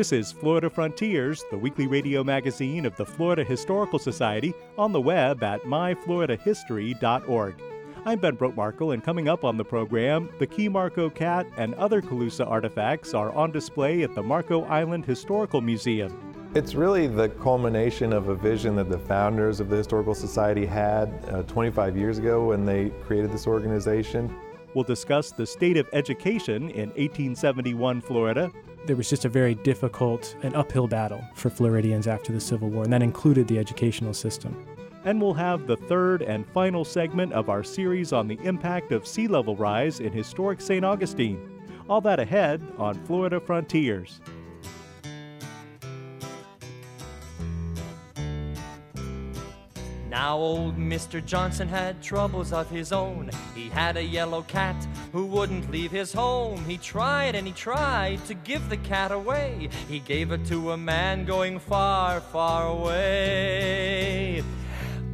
This is Florida Frontiers, the weekly radio magazine of the Florida Historical Society, on the web at myfloridahistory.org. I'm Ben Brotemarkle, and coming up on the program, the Key Marco cat and other Calusa artifacts are on display at the Marco Island Historical Museum. It's really the culmination of a vision that the founders of the Historical Society had uh, 25 years ago when they created this organization. We'll discuss the state of education in 1871 Florida. There was just a very difficult and uphill battle for Floridians after the Civil War, and that included the educational system. And we'll have the third and final segment of our series on the impact of sea level rise in historic St. Augustine. All that ahead on Florida Frontiers. Now old Mr. Johnson had troubles of his own. He had a yellow cat who wouldn't leave his home. He tried and he tried to give the cat away. He gave it to a man going far, far away.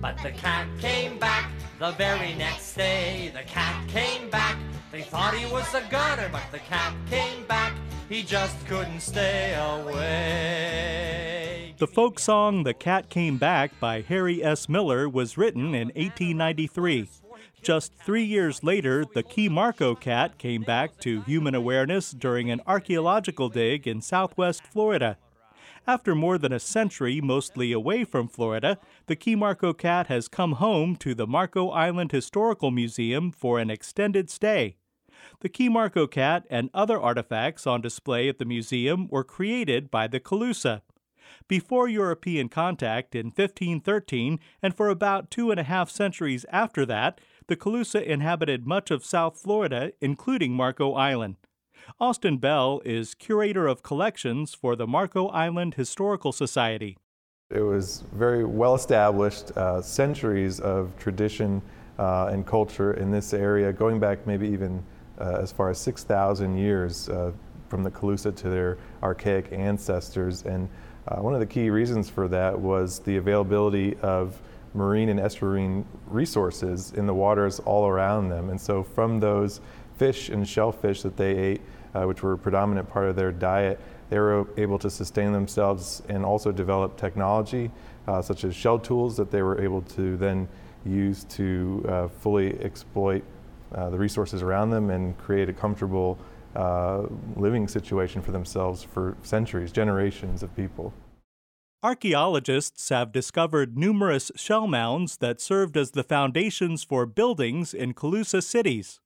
But the cat came back the very next day. The cat came back. They thought he was a gunner, but the cat came back. He just couldn't stay away. The folk song The Cat Came Back by Harry S. Miller was written in 1893. Just three years later, the Key Marco cat came back to human awareness during an archaeological dig in southwest Florida. After more than a century mostly away from Florida, the Key Marco cat has come home to the Marco Island Historical Museum for an extended stay. The Key Marco cat and other artifacts on display at the museum were created by the Calusa. Before European contact in 1513, and for about two and a half centuries after that, the Calusa inhabited much of South Florida, including Marco Island. Austin Bell is curator of collections for the Marco Island Historical Society. It was very well established, uh, centuries of tradition uh, and culture in this area, going back maybe even uh, as far as 6,000 years uh, from the Calusa to their archaic ancestors. And uh, one of the key reasons for that was the availability of marine and estuarine resources in the waters all around them. And so, from those fish and shellfish that they ate, uh, which were a predominant part of their diet, they were able to sustain themselves and also develop technology, uh, such as shell tools that they were able to then use to uh, fully exploit uh, the resources around them and create a comfortable uh, living situation for themselves for centuries, generations of people. Archaeologists have discovered numerous shell mounds that served as the foundations for buildings in Calusa cities.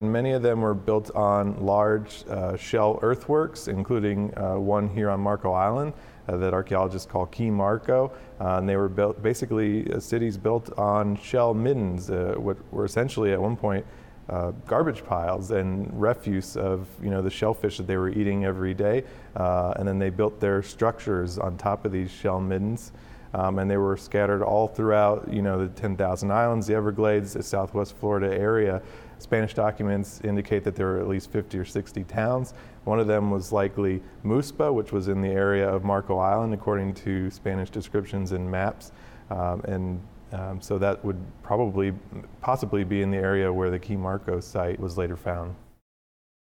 Many of them were built on large uh, shell earthworks, including uh, one here on Marco Island uh, that archaeologists call Key Marco. Uh, and they were built basically uh, cities built on shell middens, uh, what were essentially at one point uh, garbage piles and refuse of you know the shellfish that they were eating every day, uh, and then they built their structures on top of these shell middens, um, and they were scattered all throughout you know the 10,000 islands, the Everglades, the Southwest Florida area. Spanish documents indicate that there were at least 50 or 60 towns. One of them was likely Muspa, which was in the area of Marco Island, according to Spanish descriptions and maps. Um, and um, so that would probably, possibly be in the area where the Key Marco site was later found.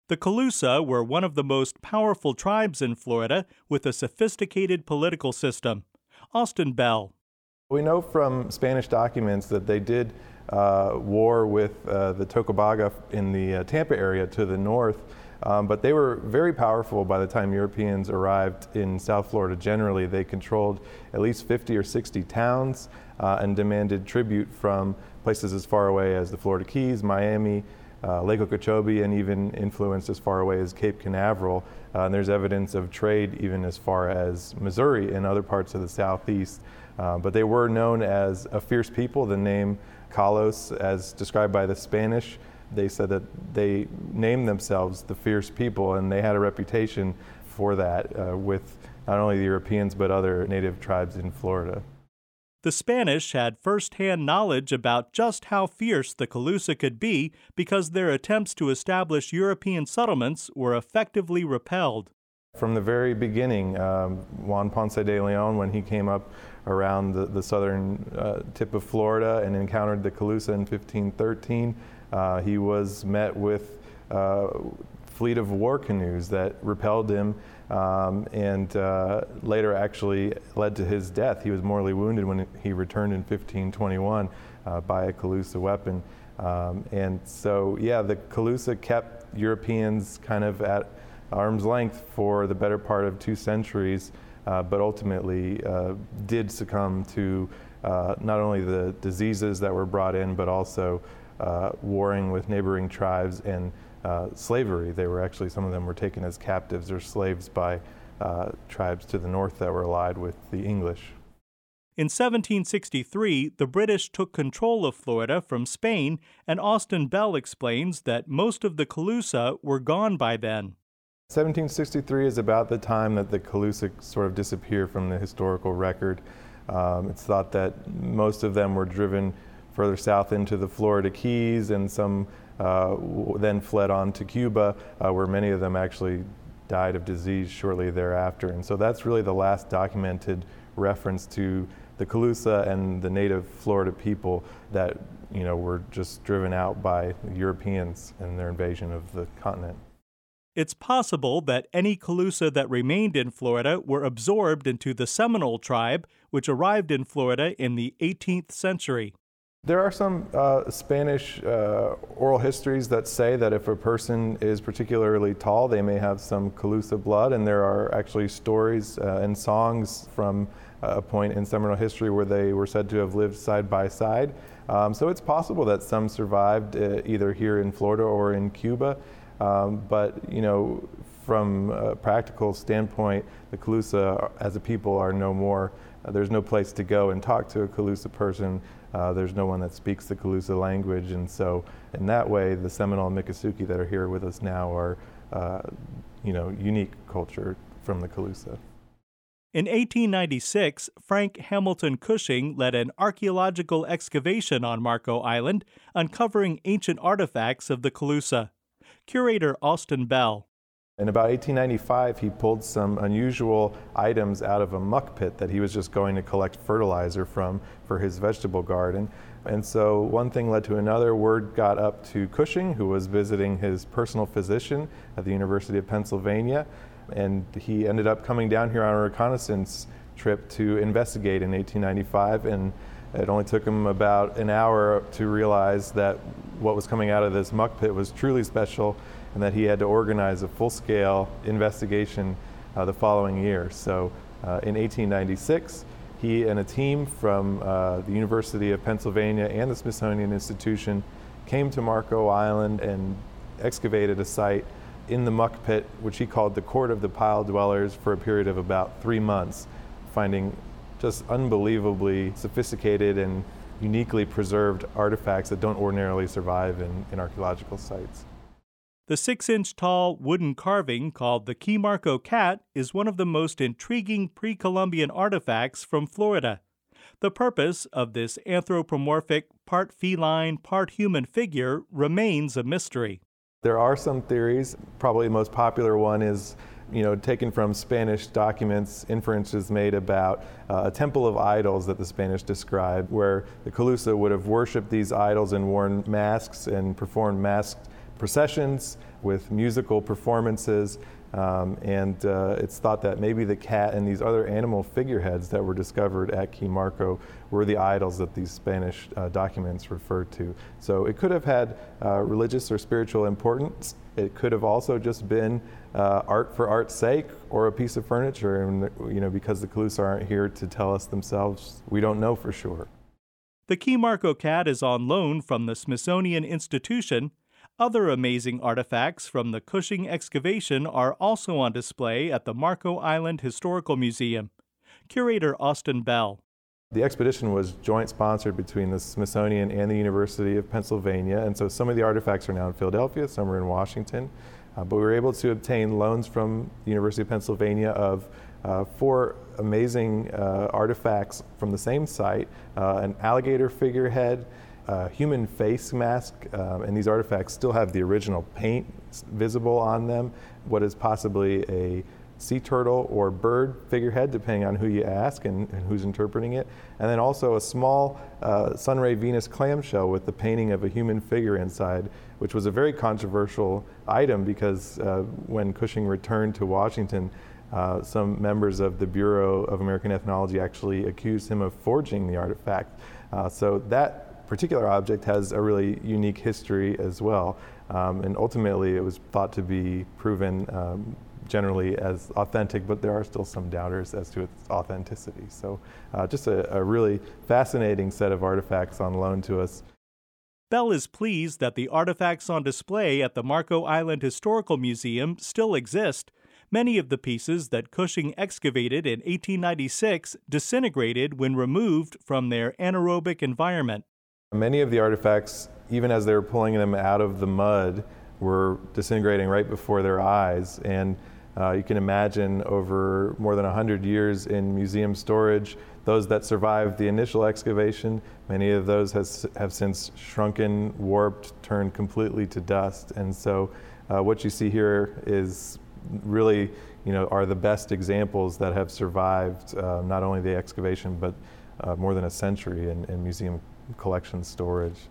The Calusa were one of the most powerful tribes in Florida with a sophisticated political system. Austin Bell. We know from Spanish documents that they did uh, war with uh, the Tocobaga in the uh, Tampa area to the north, um, but they were very powerful by the time Europeans arrived in South Florida generally. They controlled at least 50 or 60 towns uh, and demanded tribute from places as far away as the Florida Keys, Miami, uh, Lake Okeechobee, and even influenced as far away as Cape Canaveral. Uh, and there's evidence of trade even as far as Missouri and other parts of the southeast. Uh, but they were known as a fierce people. The name Kalos, as described by the Spanish. They said that they named themselves the fierce people, and they had a reputation for that uh, with not only the Europeans but other native tribes in Florida. The Spanish had first hand knowledge about just how fierce the Calusa could be because their attempts to establish European settlements were effectively repelled. From the very beginning, um, Juan Ponce de Leon, when he came up around the, the southern uh, tip of Florida and encountered the Calusa in 1513, uh, he was met with uh, fleet of war canoes that repelled him um, and uh, later actually led to his death. He was mortally wounded when he returned in 1521 uh, by a Calusa weapon. Um, and so, yeah, the Calusa kept Europeans kind of at arm's length for the better part of two centuries, uh, but ultimately uh, did succumb to uh, not only the diseases that were brought in, but also uh, warring with neighboring tribes and uh, slavery. They were actually, some of them were taken as captives or slaves by uh, tribes to the north that were allied with the English. In 1763, the British took control of Florida from Spain, and Austin Bell explains that most of the Calusa were gone by then. 1763 is about the time that the Calusa sort of disappear from the historical record. Um, it's thought that most of them were driven further south into the Florida Keys, and some uh, then fled on to Cuba, uh, where many of them actually died of disease shortly thereafter. And so that's really the last documented reference to the Calusa and the native Florida people that you know were just driven out by Europeans in their invasion of the continent. It's possible that any Calusa that remained in Florida were absorbed into the Seminole tribe, which arrived in Florida in the 18th century. There are some uh, Spanish uh, oral histories that say that if a person is particularly tall, they may have some Calusa blood, and there are actually stories uh, and songs from a point in Seminole history where they were said to have lived side by side. Um, so it's possible that some survived uh, either here in Florida or in Cuba. Um, but you know, from a practical standpoint, the Calusa as a people are no more. Uh, there's no place to go and talk to a Calusa person. Uh, there's no one that speaks the Calusa language, and so in that way, the Seminole and Miccosukee that are here with us now are, uh, you know, unique culture from the Calusa. In 1896, Frank Hamilton Cushing led an archaeological excavation on Marco Island, uncovering ancient artifacts of the Calusa. Curator Austin Bell in about 1895, he pulled some unusual items out of a muck pit that he was just going to collect fertilizer from for his vegetable garden. And so one thing led to another. Word got up to Cushing, who was visiting his personal physician at the University of Pennsylvania. And he ended up coming down here on a reconnaissance trip to investigate in 1895. And it only took him about an hour to realize that what was coming out of this muck pit was truly special and that he had to organize a full scale investigation uh, the following year. So uh, in 1896, he and a team from uh, the University of Pennsylvania and the Smithsonian Institution came to Marco Island and excavated a site in the muck pit, which he called the Court of the Pile Dwellers, for a period of about three months, finding just unbelievably sophisticated and uniquely preserved artifacts that don't ordinarily survive in, in archaeological sites. The six inch tall wooden carving called the Key Marco cat is one of the most intriguing pre Columbian artifacts from Florida. The purpose of this anthropomorphic, part feline, part human figure remains a mystery. There are some theories. Probably the most popular one is you know, taken from Spanish documents, inferences made about uh, a temple of idols that the Spanish described, where the Calusa would have worshipped these idols and worn masks and performed masked processions, with musical performances. Um, and uh, it's thought that maybe the cat and these other animal figureheads that were discovered at Key Marco were the idols that these Spanish uh, documents referred to. So it could have had uh, religious or spiritual importance. It could have also just been uh, art for art's sake or a piece of furniture. And you know, because the Calusa aren't here to tell us themselves, we don't know for sure. The Key Marco cat is on loan from the Smithsonian Institution other amazing artifacts from the Cushing excavation are also on display at the Marco Island Historical Museum. Curator Austin Bell. The expedition was joint sponsored between the Smithsonian and the University of Pennsylvania, and so some of the artifacts are now in Philadelphia, some are in Washington. Uh, but we were able to obtain loans from the University of Pennsylvania of uh, four amazing uh, artifacts from the same site uh, an alligator figurehead, a human face mask, um, and these artifacts still have the original paint visible on them, what is possibly a sea turtle or bird figurehead, depending on who you ask and, and who's interpreting it. And then also a small uh, Sunray Venus clamshell with the painting of a human figure inside, which was a very controversial item because uh, when Cushing returned to Washington, uh, some members of the Bureau of American Ethnology actually accused him of forging the artifact. Uh, so that particular object has a really unique history as well. Um, and ultimately, it was thought to be proven um, generally as authentic, but there are still some doubters as to its authenticity. So, uh, just a, a really fascinating set of artifacts on loan to us. Bell is pleased that the artifacts on display at the Marco Island Historical Museum still exist. Many of the pieces that Cushing excavated in 1896 disintegrated when removed from their anaerobic environment. Many of the artifacts, even as they were pulling them out of the mud, were disintegrating right before their eyes. And uh, you can imagine over more than 100 years in museum storage, those that survived the initial excavation, many of those has, have since shrunken, warped, turned completely to dust. And so uh, what you see here is really, you know, are the best examples that have survived uh, not only the excavation, but uh, more than a century in, in museum collection storage.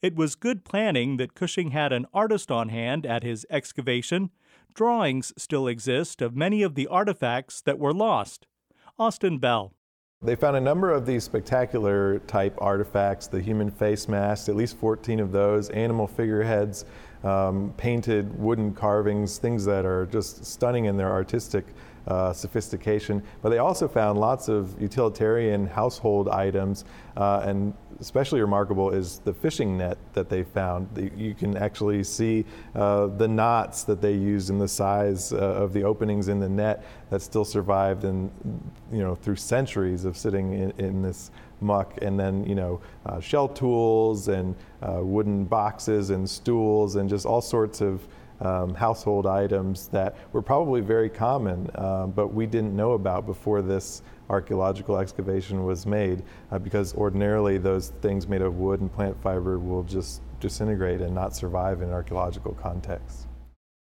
It was good planning that Cushing had an artist on hand at his excavation. Drawings still exist of many of the artifacts that were lost. Austin Bell. They found a number of these spectacular type artifacts the human face masks, at least 14 of those, animal figureheads, um, painted wooden carvings, things that are just stunning in their artistic uh, sophistication. But they also found lots of utilitarian household items uh, and especially remarkable is the fishing net that they found. You can actually see uh, the knots that they used and the size uh, of the openings in the net that still survived and you know through centuries of sitting in, in this muck and then you know uh, shell tools and uh, wooden boxes and stools and just all sorts of um, household items that were probably very common, uh, but we didn't know about before this archaeological excavation was made, uh, because ordinarily those things made of wood and plant fiber will just disintegrate and not survive in archaeological contexts.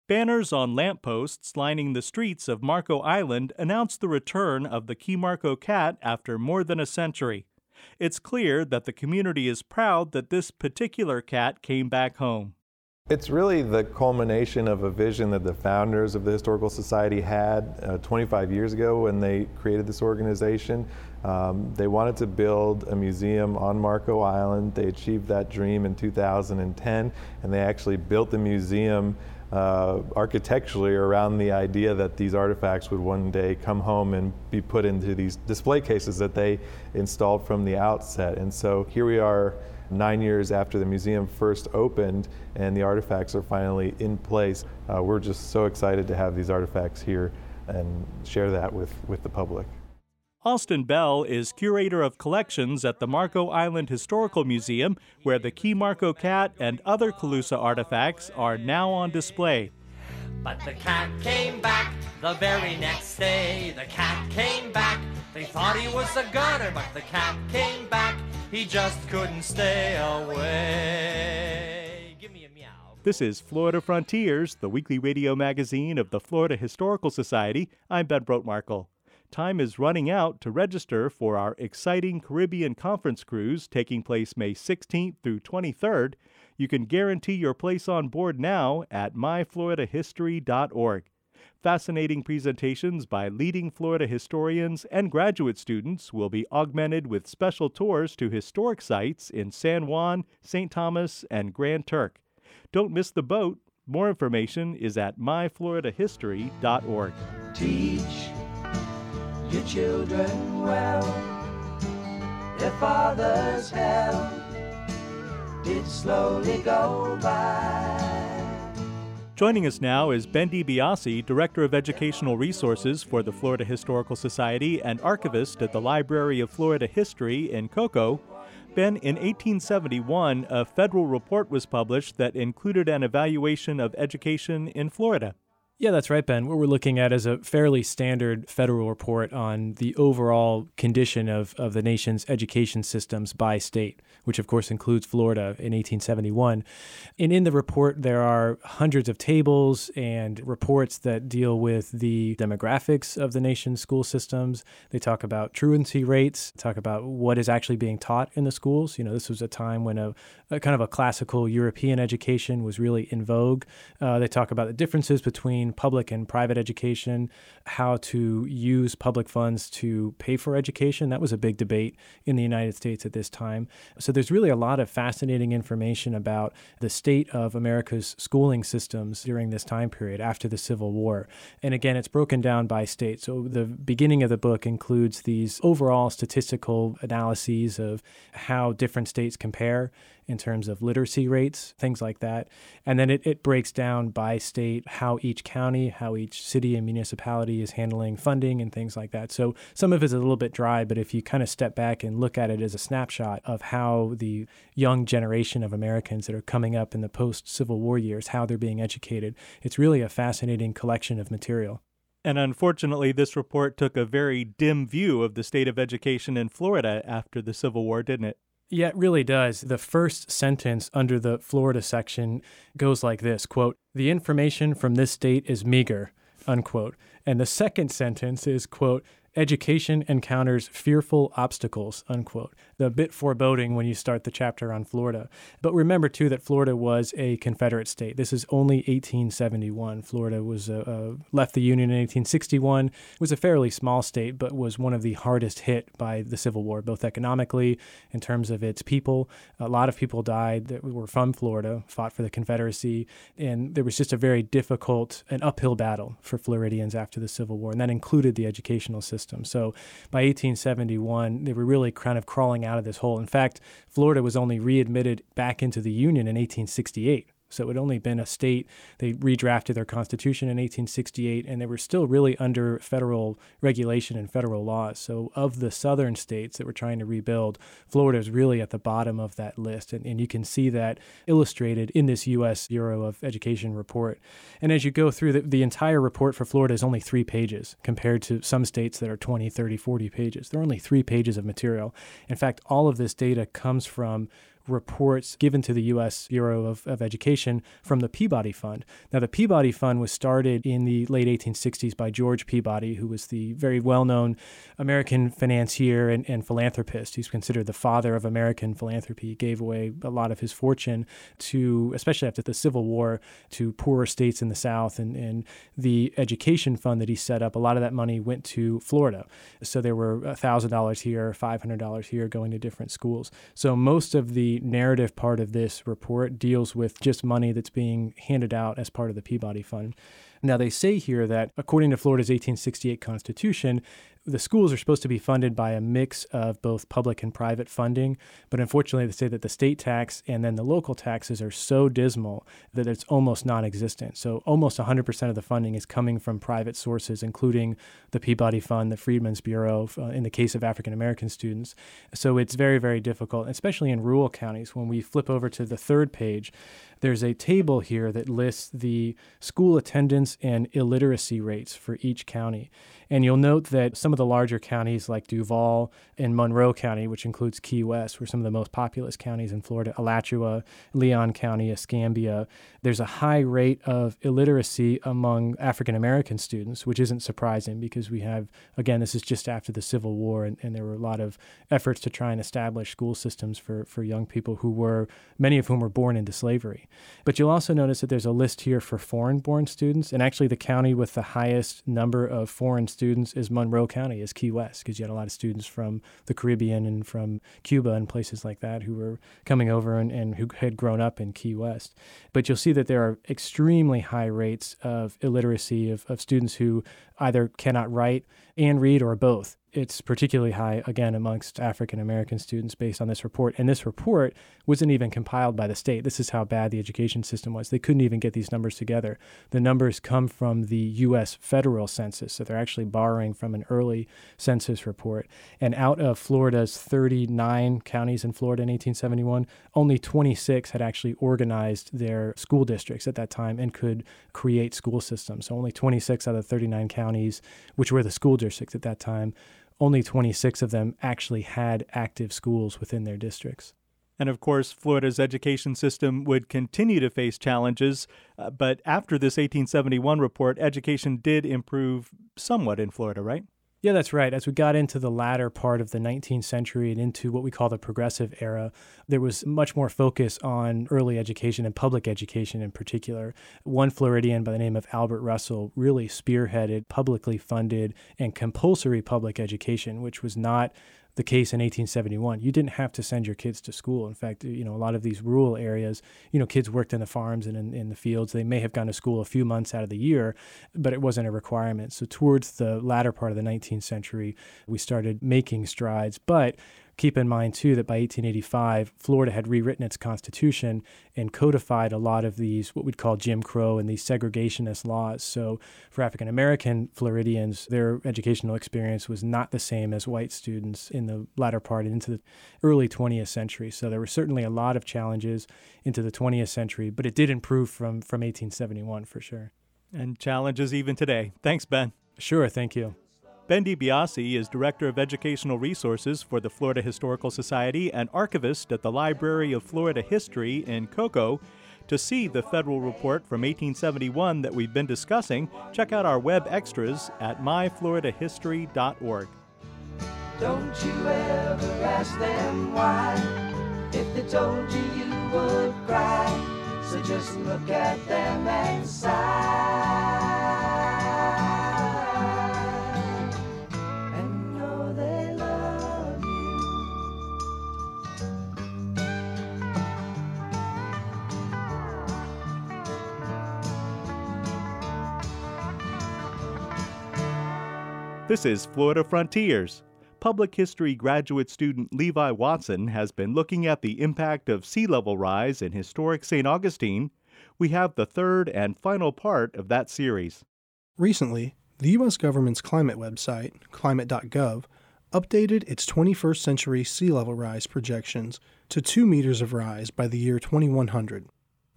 Banners on lampposts lining the streets of Marco Island announced the return of the Key Marco cat after more than a century. It's clear that the community is proud that this particular cat came back home. It's really the culmination of a vision that the founders of the Historical Society had uh, 25 years ago when they created this organization. Um, they wanted to build a museum on Marco Island. They achieved that dream in 2010, and they actually built the museum uh, architecturally around the idea that these artifacts would one day come home and be put into these display cases that they installed from the outset. And so here we are nine years after the museum first opened and the artifacts are finally in place. Uh, we're just so excited to have these artifacts here and share that with, with the public. Austin Bell is curator of collections at the Marco Island Historical Museum, where the Key Marco cat and other Calusa artifacts are now on display. But the cat came back the very next day. The cat came back. They thought he was a gunner, but the cat came back. He just couldn't stay away. Give me a meow. This is Florida Frontiers, the weekly radio magazine of the Florida Historical Society. I'm Ben Brotemarkle. Time is running out to register for our exciting Caribbean conference cruise taking place May 16th through 23rd. You can guarantee your place on board now at myfloridahistory.org. Fascinating presentations by leading Florida historians and graduate students will be augmented with special tours to historic sites in San Juan, St. Thomas, and Grand Turk. Don't miss the boat. More information is at myfloridahistory.org. Teach your children well. Their father's help did slowly go by. Joining us now is Ben DiBiase, Director of Educational Resources for the Florida Historical Society and archivist at the Library of Florida History in Cocoa. Ben, in 1871, a federal report was published that included an evaluation of education in Florida. Yeah, that's right, Ben. What we're looking at is a fairly standard federal report on the overall condition of, of the nation's education systems by state, which of course includes Florida in 1871. And in the report, there are hundreds of tables and reports that deal with the demographics of the nation's school systems. They talk about truancy rates, talk about what is actually being taught in the schools. You know, this was a time when a, a kind of a classical European education was really in vogue. Uh, they talk about the differences between public and private education, how to use public funds to pay for education. That was a big debate in the United States at this time. So there's really a lot of fascinating information about the state of America's schooling systems during this time period after the Civil War. And again, it's broken down by state. So the beginning of the book includes these overall statistical analyses of how different states compare in terms of literacy rates, things like that. And then it, it breaks down by state how each county, how each city and municipality is handling funding and things like that. So some of it's a little bit dry, but if you kind of step back and look at it as a snapshot of how the young generation of Americans that are coming up in the post Civil War years, how they're being educated, it's really a fascinating collection of material. And unfortunately, this report took a very dim view of the state of education in Florida after the Civil War, didn't it? Yeah, it really does. The first sentence under the Florida section goes like this quote, The information from this state is meager, unquote. And the second sentence is, quote, education encounters fearful obstacles, unquote. A bit foreboding when you start the chapter on Florida. But remember, too, that Florida was a Confederate state. This is only 1871. Florida was uh, uh, left the Union in 1861. It was a fairly small state, but was one of the hardest hit by the Civil War, both economically, in terms of its people. A lot of people died that were from Florida, fought for the Confederacy, and there was just a very difficult and uphill battle for Floridians after the Civil War, and that included the educational system. So by 1871, they were really kind of crawling out of this hole. In fact, Florida was only readmitted back into the Union in 1868. So it had only been a state. They redrafted their constitution in 1868, and they were still really under federal regulation and federal laws. So, of the southern states that were trying to rebuild, Florida is really at the bottom of that list. And, and you can see that illustrated in this U.S. Bureau of Education report. And as you go through, the, the entire report for Florida is only three pages compared to some states that are 20, 30, 40 pages. There are only three pages of material. In fact, all of this data comes from reports given to the U.S. Bureau of, of, Education from the Peabody Fund. Now, the Peabody Fund was started in the late 1860s by George Peabody, who was the very well known American financier and, and, philanthropist. He's considered the father of American philanthropy. He gave away a lot of his fortune to, especially after the Civil War, to poorer states in the South. And, and the education fund that he set up, a lot of that money went to Florida. So there were $1,000 here, $500 here going to different schools. So most of the narrative part of this report deals with just money that's being handed out as part of the Peabody Fund. Now, they say here that according to Florida's 1868 Constitution, the schools are supposed to be funded by a mix of both public and private funding, but unfortunately, they say that the state tax and then the local taxes are so dismal that it's almost non existent. So, almost 100% of the funding is coming from private sources, including the Peabody Fund, the Freedmen's Bureau, uh, in the case of African American students. So, it's very, very difficult, especially in rural counties. When we flip over to the third page, there's a table here that lists the school attendance and illiteracy rates for each county. And you'll note that some of the larger counties like Duval and Monroe County, which includes Key West, were some of the most populous counties in Florida, Alachua, Leon County, Escambia. There's a high rate of illiteracy among African American students, which isn't surprising because we have, again, this is just after the Civil War, and, and there were a lot of efforts to try and establish school systems for, for young people who were, many of whom were born into slavery. But you'll also notice that there's a list here for foreign born students, and actually the county with the highest number of foreign students is Monroe County, is Key West, because you had a lot of students from the Caribbean and from Cuba and places like that who were coming over and, and who had grown up in Key West. But you'll see that there are extremely high rates of illiteracy of, of students who either cannot write and read or both. It's particularly high, again, amongst African American students based on this report. And this report wasn't even compiled by the state. This is how bad the education system was. They couldn't even get these numbers together. The numbers come from the U.S. federal census, so they're actually borrowing from an early census report. And out of Florida's 39 counties in Florida in 1871, only 26 had actually organized their school districts at that time and could create school systems. So only 26 out of 39 counties, which were the school districts at that time, only 26 of them actually had active schools within their districts. And of course, Florida's education system would continue to face challenges. Uh, but after this 1871 report, education did improve somewhat in Florida, right? Yeah, that's right. As we got into the latter part of the 19th century and into what we call the progressive era, there was much more focus on early education and public education in particular. One Floridian by the name of Albert Russell really spearheaded publicly funded and compulsory public education, which was not the case in 1871. You didn't have to send your kids to school. In fact, you know, a lot of these rural areas, you know, kids worked in the farms and in, in the fields. They may have gone to school a few months out of the year, but it wasn't a requirement. So towards the latter part of the 19th century, we started making strides. But Keep in mind, too, that by 1885, Florida had rewritten its constitution and codified a lot of these, what we'd call Jim Crow and these segregationist laws. So, for African American Floridians, their educational experience was not the same as white students in the latter part and into the early 20th century. So, there were certainly a lot of challenges into the 20th century, but it did improve from, from 1871 for sure. And challenges even today. Thanks, Ben. Sure, thank you. Ben DiBiase is Director of Educational Resources for the Florida Historical Society and archivist at the Library of Florida History in Cocoa. To see the federal report from 1871 that we've been discussing, check out our web extras at myfloridahistory.org. Don't you ever ask them why. If they told you, you would cry. So just look at them and sigh. This is Florida Frontiers. Public history graduate student Levi Watson has been looking at the impact of sea level rise in historic St. Augustine. We have the third and final part of that series. Recently, the U.S. government's climate website, climate.gov, updated its 21st century sea level rise projections to 2 meters of rise by the year 2100.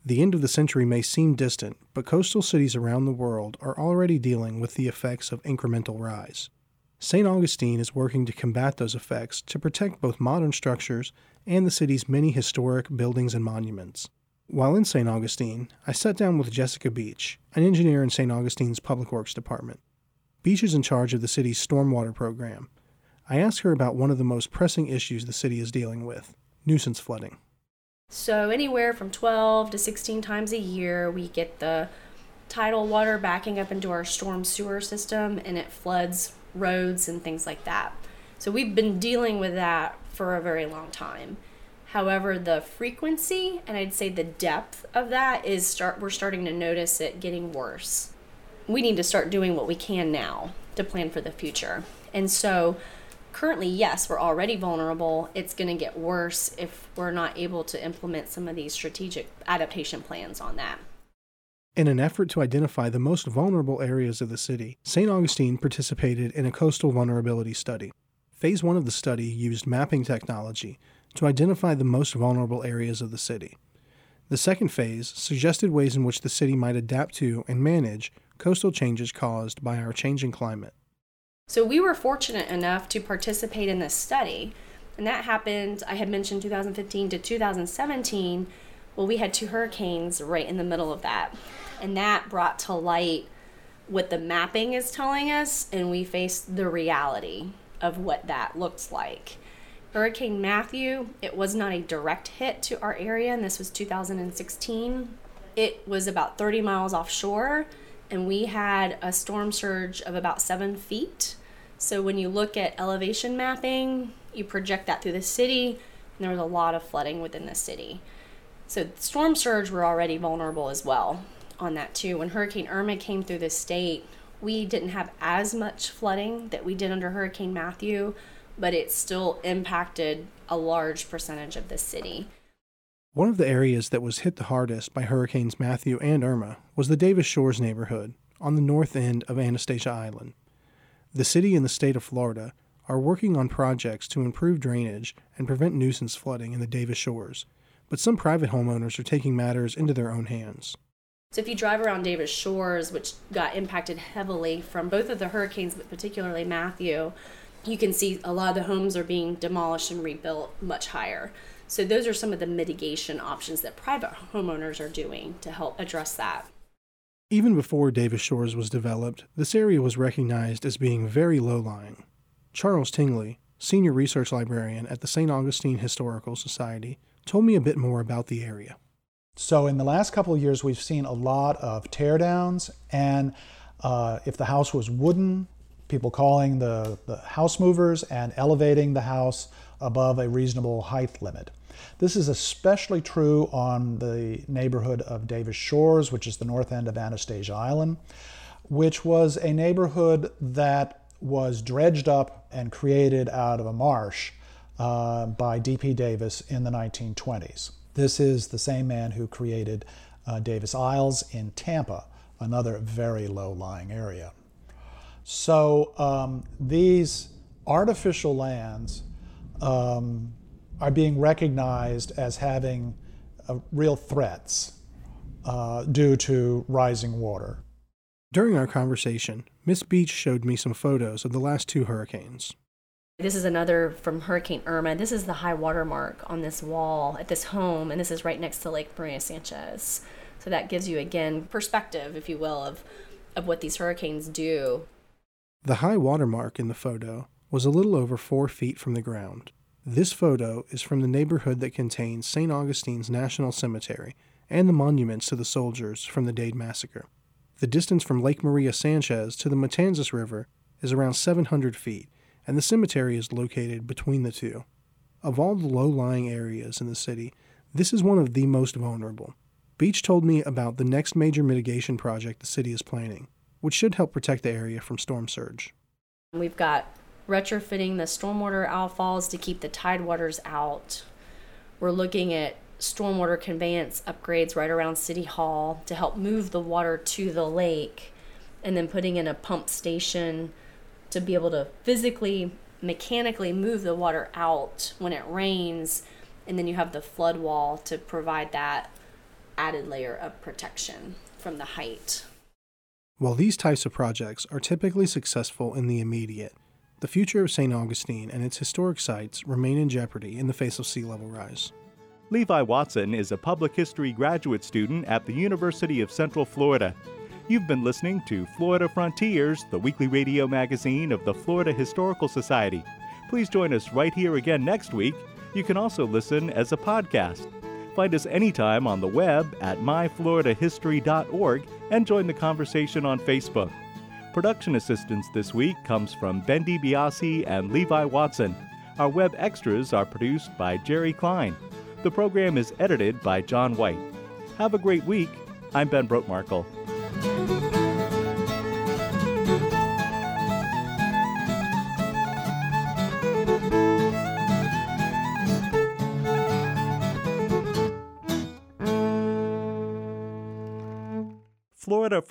The end of the century may seem distant, but coastal cities around the world are already dealing with the effects of incremental rise. St. Augustine is working to combat those effects to protect both modern structures and the city's many historic buildings and monuments. While in St. Augustine, I sat down with Jessica Beach, an engineer in St. Augustine's Public Works Department. Beach is in charge of the city's stormwater program. I asked her about one of the most pressing issues the city is dealing with nuisance flooding. So, anywhere from 12 to 16 times a year, we get the tidal water backing up into our storm sewer system and it floods roads and things like that. So, we've been dealing with that for a very long time. However, the frequency and I'd say the depth of that is start we're starting to notice it getting worse. We need to start doing what we can now to plan for the future. And so currently, yes, we're already vulnerable. It's going to get worse if we're not able to implement some of these strategic adaptation plans on that. In an effort to identify the most vulnerable areas of the city, St. Augustine participated in a coastal vulnerability study. Phase one of the study used mapping technology to identify the most vulnerable areas of the city. The second phase suggested ways in which the city might adapt to and manage coastal changes caused by our changing climate. So we were fortunate enough to participate in this study. And that happened, I had mentioned 2015 to 2017. Well, we had two hurricanes right in the middle of that. And that brought to light what the mapping is telling us, and we faced the reality of what that looks like. Hurricane Matthew, it was not a direct hit to our area, and this was 2016. It was about 30 miles offshore, and we had a storm surge of about seven feet so when you look at elevation mapping, you project that through the city, and there was a lot of flooding within the city. So storm surge were already vulnerable as well on that too. When Hurricane Irma came through the state, We didn't have as much flooding that we did under Hurricane Matthew, but it still impacted a large percentage of the city. One of the areas that was hit the hardest by Hurricanes Matthew and Irma was the Davis Shores neighborhood on the north end of Anastasia Island. The city and the state of Florida are working on projects to improve drainage and prevent nuisance flooding in the Davis Shores, but some private homeowners are taking matters into their own hands. So if you drive around Davis Shores, which got impacted heavily from both of the hurricanes, but particularly Matthew, you can see a lot of the homes are being demolished and rebuilt much higher. So those are some of the mitigation options that private homeowners are doing to help address that. Even before Davis Shores was developed, this area was recognized as being very low lying. Charles Tingley, senior research librarian at the St. Augustine Historical Society, told me a bit more about the area. So, in the last couple of years, we've seen a lot of teardowns, and uh, if the house was wooden, people calling the, the house movers and elevating the house above a reasonable height limit. This is especially true on the neighborhood of Davis Shores, which is the north end of Anastasia Island, which was a neighborhood that was dredged up and created out of a marsh uh, by D.P. Davis in the 1920s. This is the same man who created uh, Davis Isles in Tampa, another very low lying area. So um, these artificial lands um, are being recognized as having uh, real threats uh, due to rising water. During our conversation, Miss Beach showed me some photos of the last two hurricanes. This is another from Hurricane Irma. This is the high water mark on this wall at this home, and this is right next to Lake Maria Sanchez. So that gives you again perspective, if you will, of of what these hurricanes do. The high water mark in the photo was a little over four feet from the ground. This photo is from the neighborhood that contains St. Augustine's National Cemetery and the monuments to the soldiers from the Dade Massacre. The distance from Lake Maria Sanchez to the Matanzas River is around 700 feet, and the cemetery is located between the two. Of all the low lying areas in the city, this is one of the most vulnerable. Beach told me about the next major mitigation project the city is planning, which should help protect the area from storm surge. We've got retrofitting the stormwater outfalls to keep the tidewaters out. We're looking at stormwater conveyance upgrades right around City Hall to help move the water to the lake, and then putting in a pump station to be able to physically, mechanically move the water out when it rains, and then you have the flood wall to provide that added layer of protection from the height. While these types of projects are typically successful in the immediate, the future of St. Augustine and its historic sites remain in jeopardy in the face of sea level rise. Levi Watson is a public history graduate student at the University of Central Florida. You've been listening to Florida Frontiers, the weekly radio magazine of the Florida Historical Society. Please join us right here again next week. You can also listen as a podcast. Find us anytime on the web at myfloridahistory.org and join the conversation on Facebook. Production assistance this week comes from Ben DiBiase and Levi Watson. Our web extras are produced by Jerry Klein. The program is edited by John White. Have a great week. I'm Ben Brotemarkle.